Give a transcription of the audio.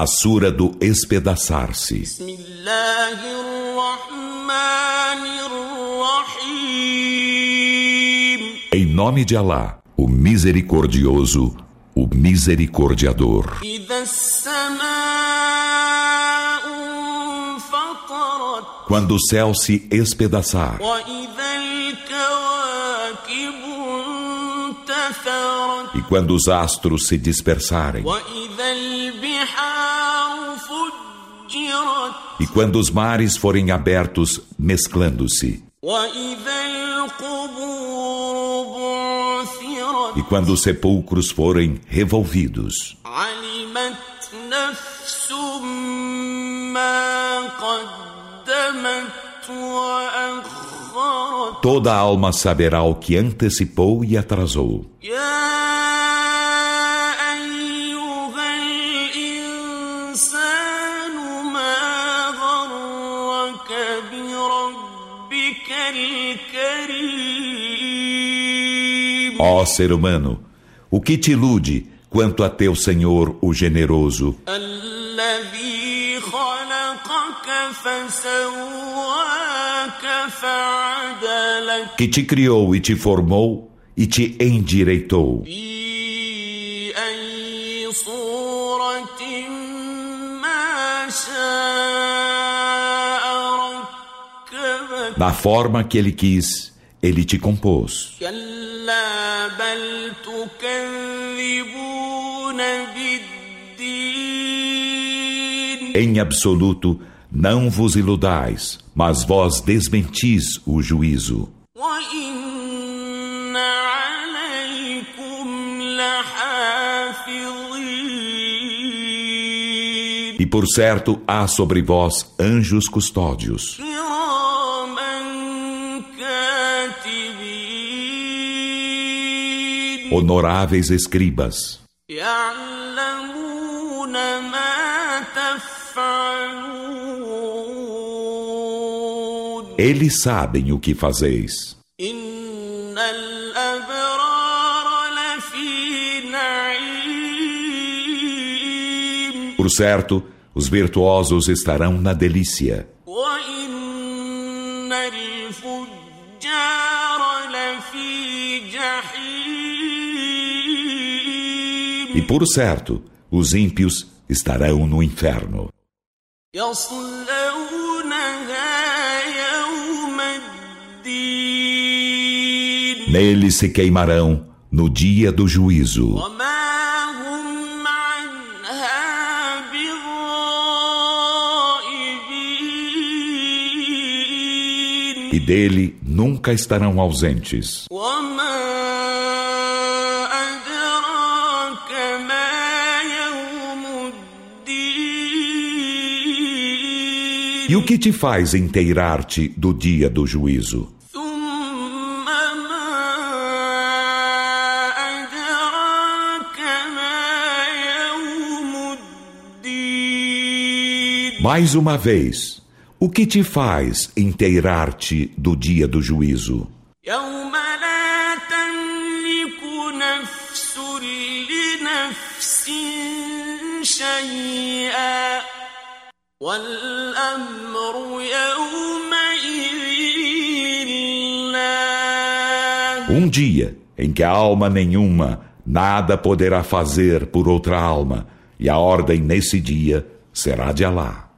a Sura do Espedaçar-se. Em nome de Alá, o Misericordioso, o Misericordiador. Quando o céu se espedaçar. E quando os astros se dispersarem. E quando os mares forem abertos, mesclando-se. E quando os sepulcros forem revolvidos. Toda alma saberá o que antecipou e atrasou. Yeah! Ó oh, ser humano, o que te ilude quanto a teu Senhor, o generoso? Que te criou e te formou e te endireitou. Em Da forma que ele quis, ele te compôs. Em absoluto, não vos iludais, mas vós desmentis o juízo. E por certo há sobre vós anjos custódios. honoráveis escribas, يعلمون ما تفعلون eles sabem o que fazeis. إن الأبرار لفي نعيم Por certo, os virtuosos estarão na delícia, وإن الفجار لفي جحيم e por certo, os ímpios estarão no inferno. Neles se queimarão no dia do juízo. E dele nunca estarão ausentes. E o que te faz inteirar-te do dia do juízo? ثم ما أدراك ما يوم الدين Mais uma vez, o que te faz inteirar-te do dia do juízo? يوم لا تملك نفس لنفس شيئا والأمر يومئذ لله um dia em que a alma nenhuma nada poderá fazer por outra alma, e a ordem nesse dia será de Alá.